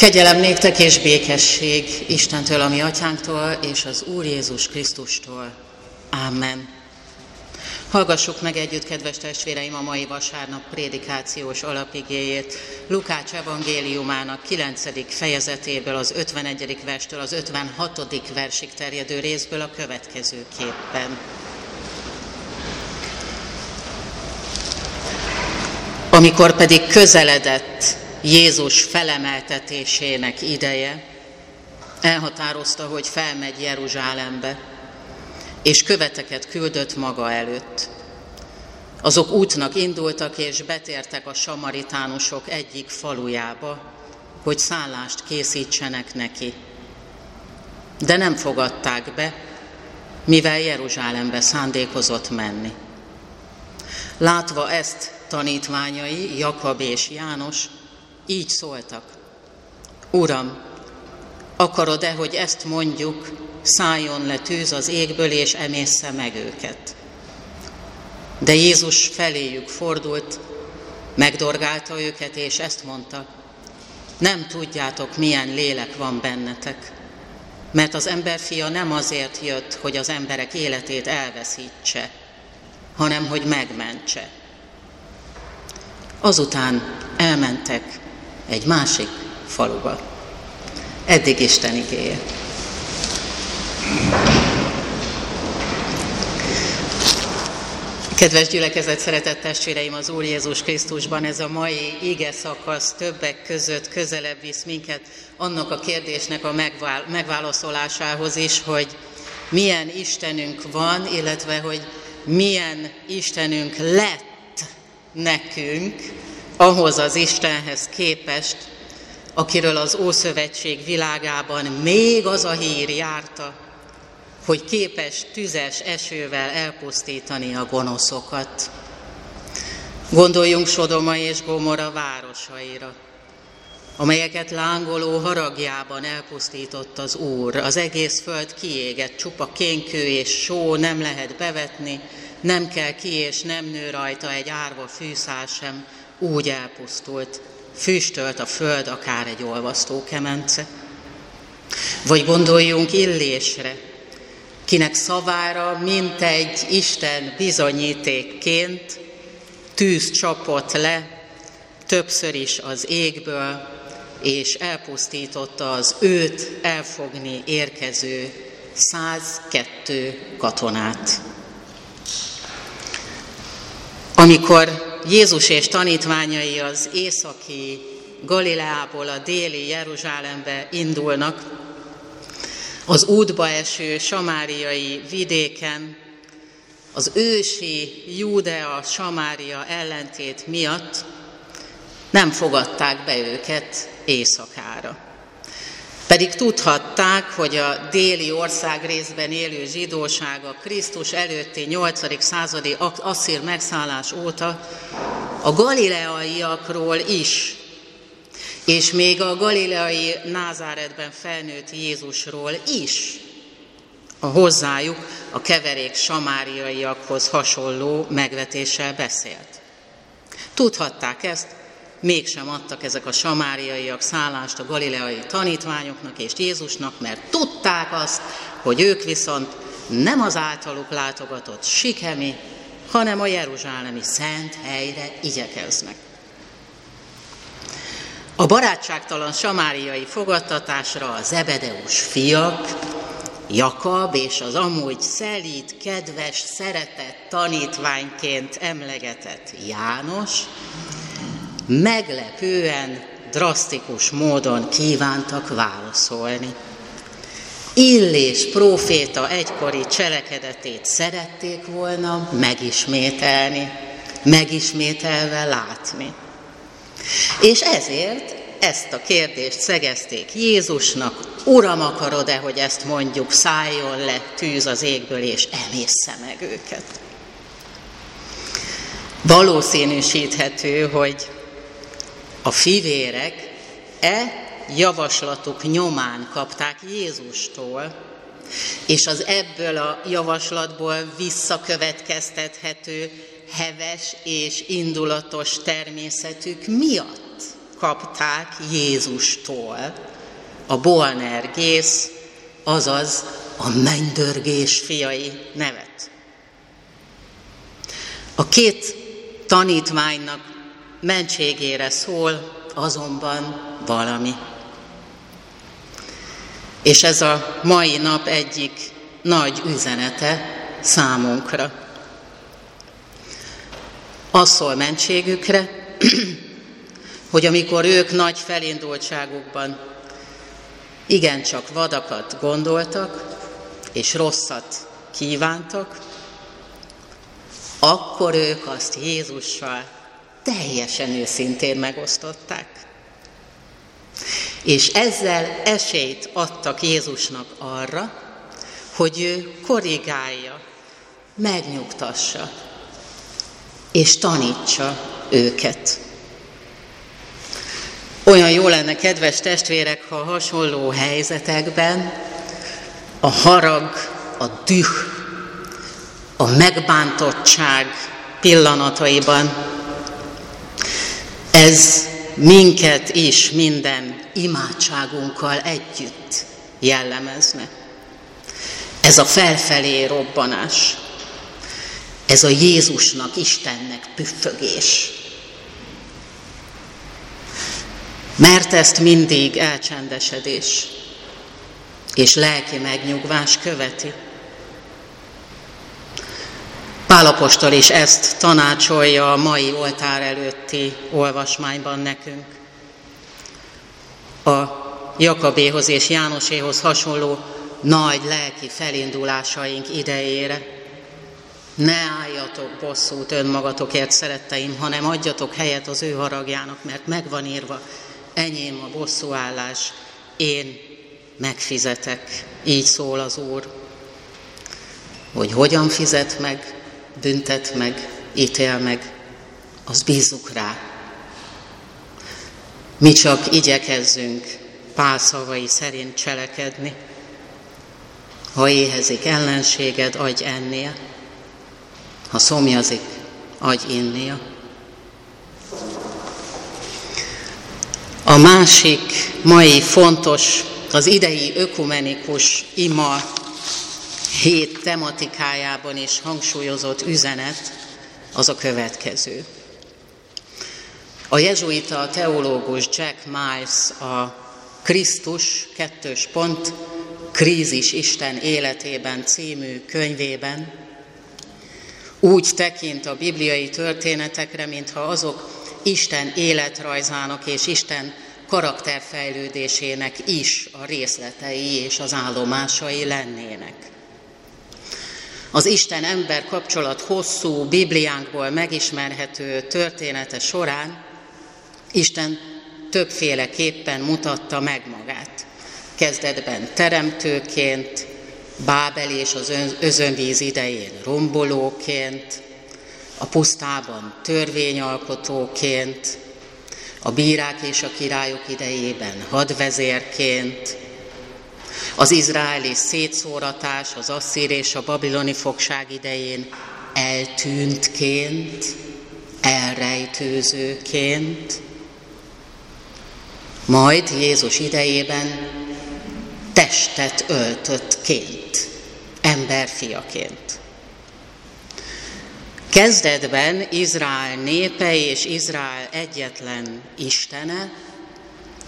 Kegyelem néktek és békesség Istentől, ami atyánktól, és az Úr Jézus Krisztustól. Amen. Hallgassuk meg együtt, kedves testvéreim, a mai vasárnap prédikációs alapigéjét Lukács evangéliumának 9. fejezetéből, az 51. verstől az 56. versig terjedő részből a következőképpen. Amikor pedig közeledett Jézus felemeltetésének ideje, elhatározta, hogy felmegy Jeruzsálembe, és követeket küldött maga előtt. Azok útnak indultak, és betértek a samaritánusok egyik falujába, hogy szállást készítsenek neki. De nem fogadták be, mivel Jeruzsálembe szándékozott menni. Látva ezt tanítványai, Jakab és János így szóltak. Uram, akarod-e, hogy ezt mondjuk, szálljon le tűz az égből, és emészze meg őket? De Jézus feléjük fordult, megdorgálta őket, és ezt mondta, nem tudjátok, milyen lélek van bennetek, mert az emberfia nem azért jött, hogy az emberek életét elveszítse, hanem hogy megmentse. Azután elmentek egy másik faluba. Eddig Isten igéje. Kedves gyülekezet, szeretett testvéreim az Úr Jézus Krisztusban, ez a mai ige szakasz többek között közelebb visz minket annak a kérdésnek a megválaszolásához is, hogy milyen Istenünk van, illetve hogy milyen Istenünk lett nekünk, ahhoz az Istenhez képest, akiről az Ószövetség világában még az a hír járta, hogy képes tüzes esővel elpusztítani a gonoszokat. Gondoljunk Sodoma és Gomora városaira, amelyeket lángoló haragjában elpusztított az Úr. Az egész föld kiégett, csupa kénkő és só nem lehet bevetni, nem kell ki és nem nő rajta egy árva fűszál sem, úgy elpusztult, füstölt a föld akár egy olvasztó kemence. Vagy gondoljunk Illésre, kinek szavára mint egy Isten bizonyítékként tűz csapott le, többször is az égből, és elpusztította az őt elfogni érkező 102 katonát. Amikor Jézus és tanítványai az északi Galileából a déli Jeruzsálembe indulnak, az útba eső samáriai vidéken, az ősi Júdea Samária ellentét miatt nem fogadták be őket éjszakára. Pedig tudhatták, hogy a déli ország részben élő zsidóság a Krisztus előtti 8. századi asszír megszállás óta a galileaiakról is, és még a galileai Názáretben felnőtt Jézusról is a hozzájuk a keverék samáriaiakhoz hasonló megvetéssel beszélt. Tudhatták ezt, mégsem adtak ezek a samáriaiak szállást a galileai tanítványoknak és Jézusnak, mert tudták azt, hogy ők viszont nem az általuk látogatott sikemi, hanem a jeruzsálemi szent helyre igyekeznek. A barátságtalan samáriai fogadtatásra a Zebedeus fiak, Jakab és az amúgy szelít, kedves, szeretett tanítványként emlegetett János meglepően, drasztikus módon kívántak válaszolni. Illés próféta egykori cselekedetét szerették volna megismételni, megismételve látni. És ezért ezt a kérdést szegezték Jézusnak, Uram, akarod-e, hogy ezt mondjuk, szálljon le tűz az égből, és emészze meg őket? Valószínűsíthető, hogy a fivérek e javaslatuk nyomán kapták Jézustól, és az ebből a javaslatból visszakövetkeztethető heves és indulatos természetük miatt kapták Jézustól a Boanergész, azaz a mennydörgés fiai nevet. A két tanítványnak mentségére szól azonban valami. És ez a mai nap egyik nagy üzenete számunkra. Az szól mentségükre, hogy amikor ők nagy felindultságukban igencsak vadakat gondoltak, és rosszat kívántak, akkor ők azt Jézussal teljesen őszintén megosztották. És ezzel esélyt adtak Jézusnak arra, hogy ő korrigálja, megnyugtassa és tanítsa őket. Olyan jó lenne, kedves testvérek, ha hasonló helyzetekben a harag, a düh, a megbántottság pillanataiban ez minket is minden imádságunkkal együtt jellemezne. Ez a felfelé robbanás, ez a Jézusnak, Istennek püffögés. Mert ezt mindig elcsendesedés és lelki megnyugvás követi. Pálapostól is ezt tanácsolja a mai oltár előtti olvasmányban nekünk. A Jakabéhoz és Jánoséhoz hasonló nagy lelki felindulásaink idejére. Ne álljatok bosszút önmagatokért, szeretteim, hanem adjatok helyet az ő haragjának, mert megvan írva, enyém a bosszúállás, én megfizetek. Így szól az Úr. Hogy hogyan fizet meg, büntet meg, ítél meg, az bízunk rá. Mi csak igyekezzünk pál szavai szerint cselekedni. Ha éhezik ellenséged, adj ennél. Ha szomjazik, adj innél. A másik mai fontos, az idei ökumenikus ima hét tematikájában is hangsúlyozott üzenet az a következő. A jezsuita teológus Jack Miles a Krisztus kettős pont Krízis Isten életében című könyvében úgy tekint a bibliai történetekre, mintha azok Isten életrajzának és Isten karakterfejlődésének is a részletei és az állomásai lennének. Az Isten-ember kapcsolat hosszú Bibliánkból megismerhető története során Isten többféleképpen mutatta meg magát. Kezdetben teremtőként, Bábel és az özönvíz idején rombolóként, a pusztában törvényalkotóként, a bírák és a királyok idejében hadvezérként, az izraeli szétszóratás, az asszír és a babiloni fogság idején eltűntként, elrejtőzőként, majd Jézus idejében testet öltöttként, emberfiaként. Kezdetben Izrael népe és Izrael egyetlen Istene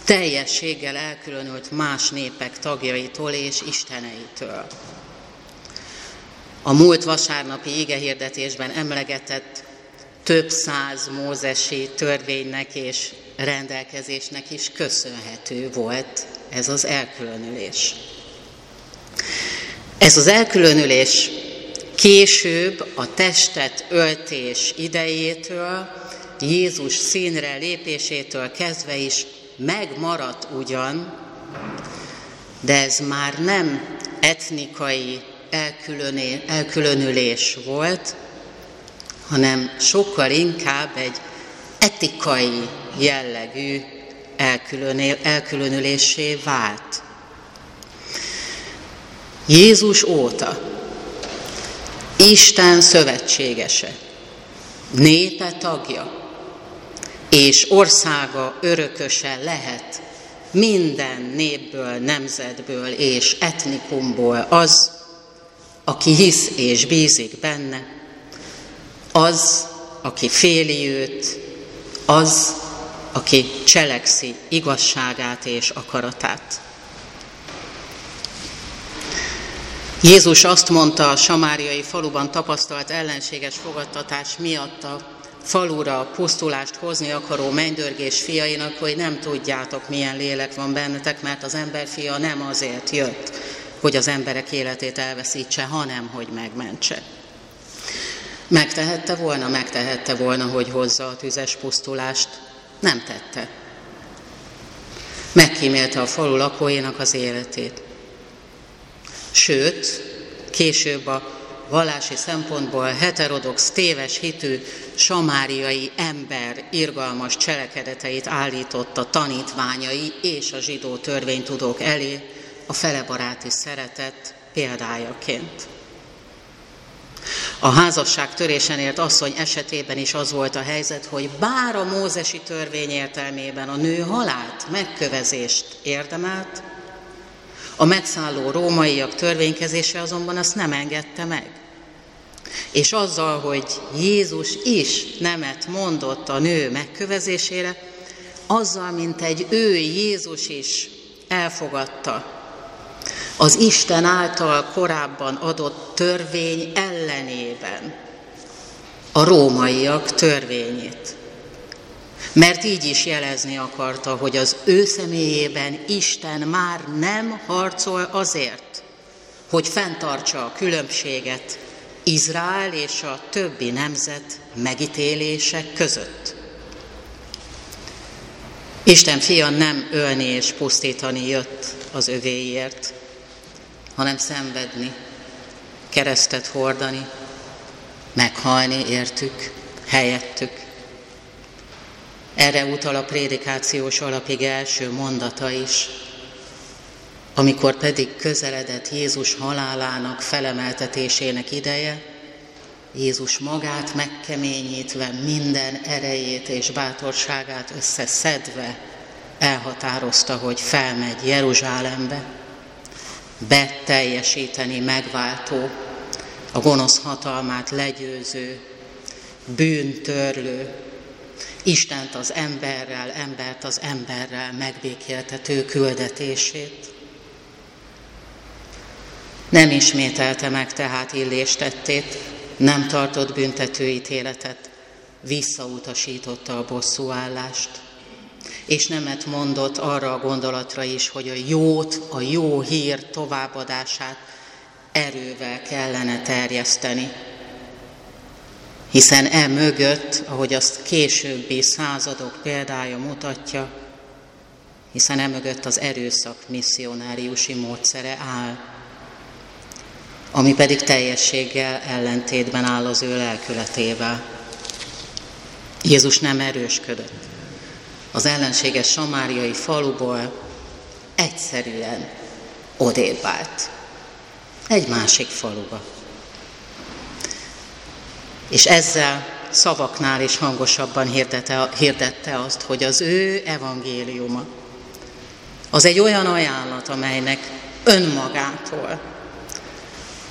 teljességgel elkülönült más népek tagjaitól és isteneitől. A múlt vasárnapi igehirdetésben emlegetett több száz mózesi törvénynek és rendelkezésnek is köszönhető volt ez az elkülönülés. Ez az elkülönülés Később a testet öltés idejétől, Jézus színre lépésétől kezdve is megmaradt ugyan, de ez már nem etnikai elkülönülés volt, hanem sokkal inkább egy etikai jellegű elkülönülésé vált. Jézus óta Isten szövetségese, népe tagja, és országa örököse lehet minden népből, nemzetből és etnikumból az, aki hisz és bízik benne, az, aki féli őt, az, aki cselekszi igazságát és akaratát. Jézus azt mondta a samáriai faluban tapasztalt ellenséges fogadtatás miatt a falura pusztulást hozni akaró mennydörgés fiainak, hogy nem tudjátok, milyen lélek van bennetek, mert az emberfia nem azért jött, hogy az emberek életét elveszítse, hanem hogy megmentse. Megtehette volna, megtehette volna, hogy hozza a tüzes pusztulást. Nem tette. Megkímélte a falu lakóinak az életét. Sőt, később a vallási szempontból heterodox, téves hitű samáriai ember irgalmas cselekedeteit állította tanítványai és a zsidó törvénytudók elé a felebaráti szeretet példájaként. A házasság törésen ért asszony esetében is az volt a helyzet, hogy bár a mózesi törvény értelmében a nő halált, megkövezést érdemelt, a megszálló rómaiak törvénykezése azonban azt nem engedte meg. És azzal, hogy Jézus is nemet mondott a nő megkövezésére, azzal, mint egy ő Jézus is elfogadta az Isten által korábban adott törvény ellenében a rómaiak törvényét. Mert így is jelezni akarta, hogy az ő személyében Isten már nem harcol azért, hogy fenntartsa a különbséget Izrael és a többi nemzet megítélések között. Isten fia nem ölni és pusztítani jött az övéért, hanem szenvedni, keresztet hordani, meghalni értük, helyettük. Erre utal a prédikációs alapig első mondata is, amikor pedig közeledett Jézus halálának felemeltetésének ideje, Jézus magát megkeményítve, minden erejét és bátorságát összeszedve elhatározta, hogy felmegy Jeruzsálembe, beteljesíteni megváltó, a gonosz hatalmát legyőző, bűntörlő, Istent az emberrel, embert az emberrel megbékéltető küldetését. Nem ismételte meg tehát illéstettét, nem tartott büntetőítéletet, visszautasította a bosszúállást és nemet mondott arra a gondolatra is, hogy a jót, a jó hír továbbadását erővel kellene terjeszteni. Hiszen e mögött, ahogy azt későbbi századok példája mutatja, hiszen e mögött az erőszak misszionáriusi módszere áll, ami pedig teljességgel ellentétben áll az ő lelkületével. Jézus nem erősködött az ellenséges samáriai faluból egyszerűen odébb állt. Egy másik faluba. És ezzel szavaknál is hangosabban hirdette, hirdette azt, hogy az ő evangéliuma az egy olyan ajánlat, amelynek önmagától,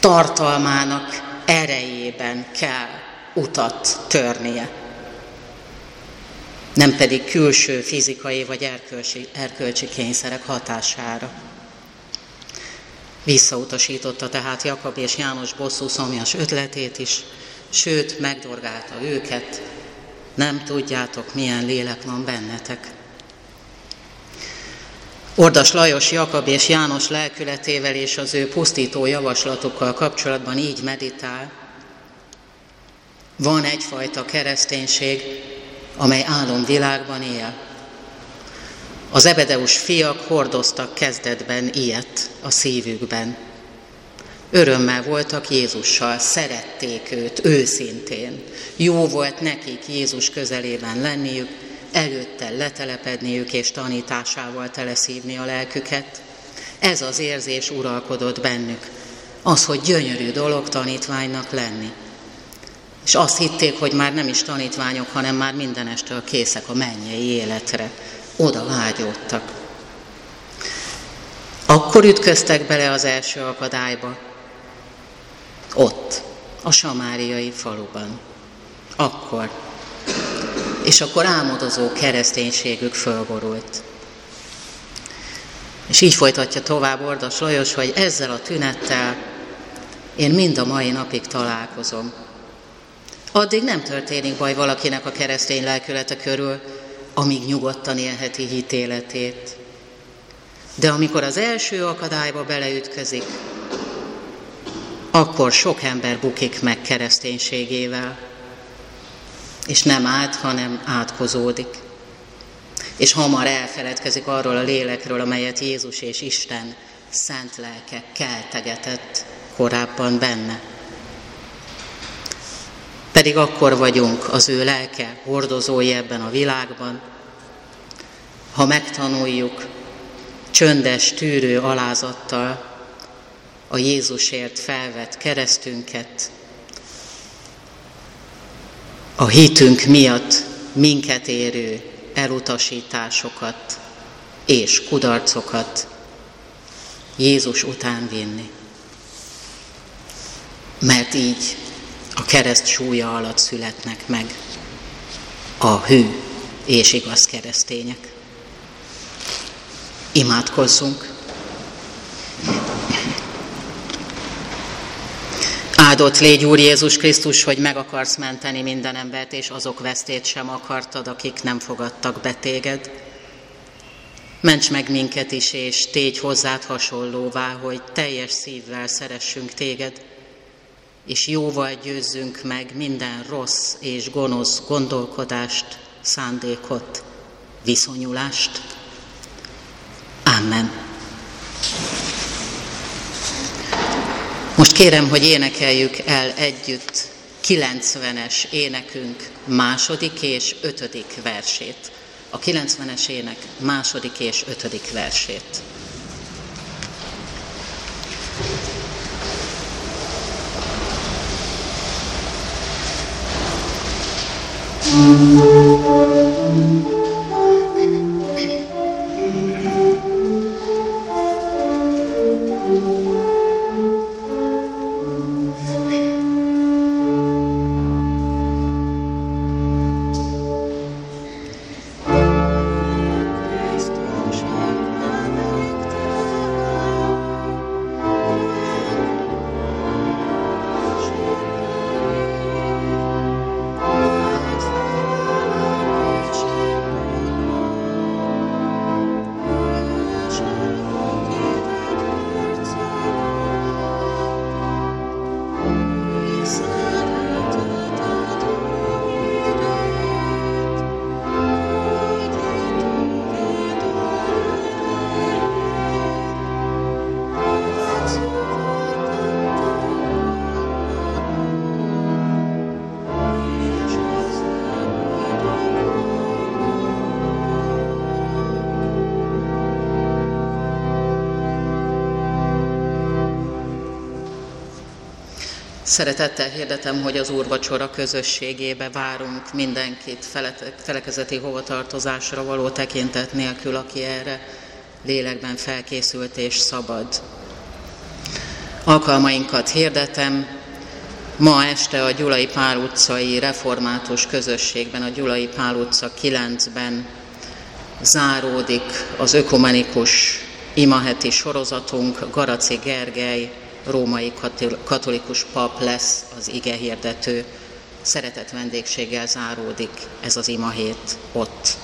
tartalmának erejében kell utat törnie nem pedig külső fizikai vagy erkölcsi, erkölcsi kényszerek hatására. Visszautasította tehát Jakab és János bosszú szomjas ötletét is, sőt, megdorgálta őket, nem tudjátok, milyen lélek van bennetek. Ordas Lajos Jakab és János lelkületével és az ő pusztító javaslatokkal kapcsolatban így meditál. Van egyfajta kereszténység, amely álomvilágban él. Az ebedeus fiak hordoztak kezdetben ilyet a szívükben. Örömmel voltak Jézussal, szerették őt őszintén. Jó volt nekik Jézus közelében lenniük, előtte letelepedniük és tanításával teleszívni a lelküket. Ez az érzés uralkodott bennük, az, hogy gyönyörű dolog tanítványnak lenni. És azt hitték, hogy már nem is tanítványok, hanem már mindenestől készek a mennyei életre. Oda vágyódtak. Akkor ütköztek bele az első akadályba. Ott, a samáriai faluban. Akkor. És akkor álmodozó kereszténységük fölborult. És így folytatja tovább Ordas Lajos, hogy ezzel a tünettel én mind a mai napig találkozom. Addig nem történik baj valakinek a keresztény lelkülete körül, amíg nyugodtan élheti hitéletét. De amikor az első akadályba beleütközik, akkor sok ember bukik meg kereszténységével, és nem át, hanem átkozódik. És hamar elfeledkezik arról a lélekről, amelyet Jézus és Isten szent lelke keltegetett korábban benne. Pedig akkor vagyunk az ő lelke hordozói ebben a világban, ha megtanuljuk csöndes, tűrő alázattal a Jézusért felvett keresztünket, a hitünk miatt minket érő elutasításokat és kudarcokat Jézus után vinni. Mert így a kereszt súlya alatt születnek meg a hű és igaz keresztények. Imádkozzunk! Áldott légy, Úr Jézus Krisztus, hogy meg akarsz menteni minden embert, és azok vesztét sem akartad, akik nem fogadtak be téged. Ments meg minket is, és tégy hozzád hasonlóvá, hogy teljes szívvel szeressünk téged, és jóval győzzünk meg minden rossz és gonosz gondolkodást, szándékot, viszonyulást. Amen. Kérem, hogy énekeljük el együtt 90-es énekünk második és ötödik versét. A 90-es ének második és ötödik versét. Szeretettel hirdetem, hogy az úrvacsora közösségébe várunk mindenkit felekezeti hovatartozásra való tekintet nélkül, aki erre lélekben felkészült és szabad. Alkalmainkat hirdetem, ma este a Gyulai Pál utcai református közösségben, a Gyulai Pál utca 9-ben záródik az ökumenikus imaheti sorozatunk, Garaci Gergely római katolikus pap lesz az ige hirdető. Szeretett vendégséggel záródik ez az imahét ott.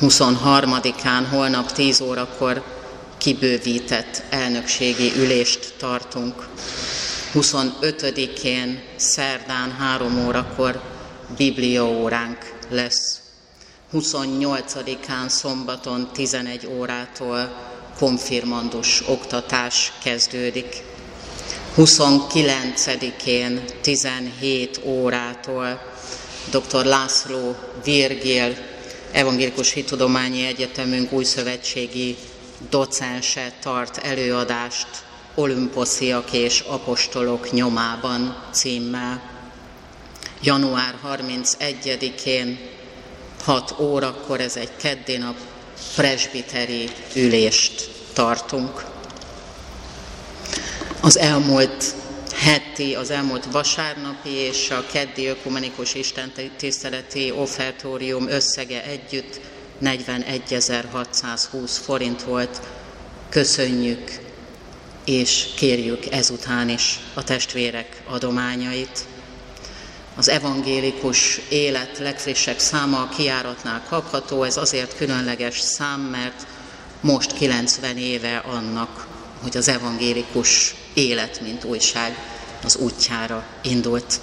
23-án, holnap 10 órakor kibővített elnökségi ülést tartunk. 25-én, szerdán 3 órakor bibliaóránk lesz. 28-án szombaton 11 órától konfirmandus oktatás kezdődik. 29-én 17 órától dr. László Virgil, Evangélikus Hitudományi Egyetemünk új szövetségi docense tart előadást Olimposziak és apostolok nyomában címmel. január 31-én 6 órakor, ez egy keddi nap, presbiteri ülést tartunk. Az elmúlt heti, az elmúlt vasárnapi és a keddi ökumenikus istentiszteleti offertórium összege együtt 41.620 forint volt. Köszönjük és kérjük ezután is a testvérek adományait. Az evangélikus élet legfrissebb száma a kiáratnál kapható, ez azért különleges szám, mert most 90 éve annak, hogy az evangélikus élet, mint újság az útjára indult.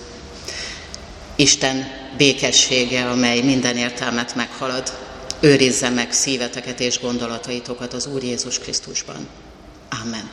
Isten békessége, amely minden értelmet meghalad, őrizze meg szíveteket és gondolataitokat az Úr Jézus Krisztusban. Amen.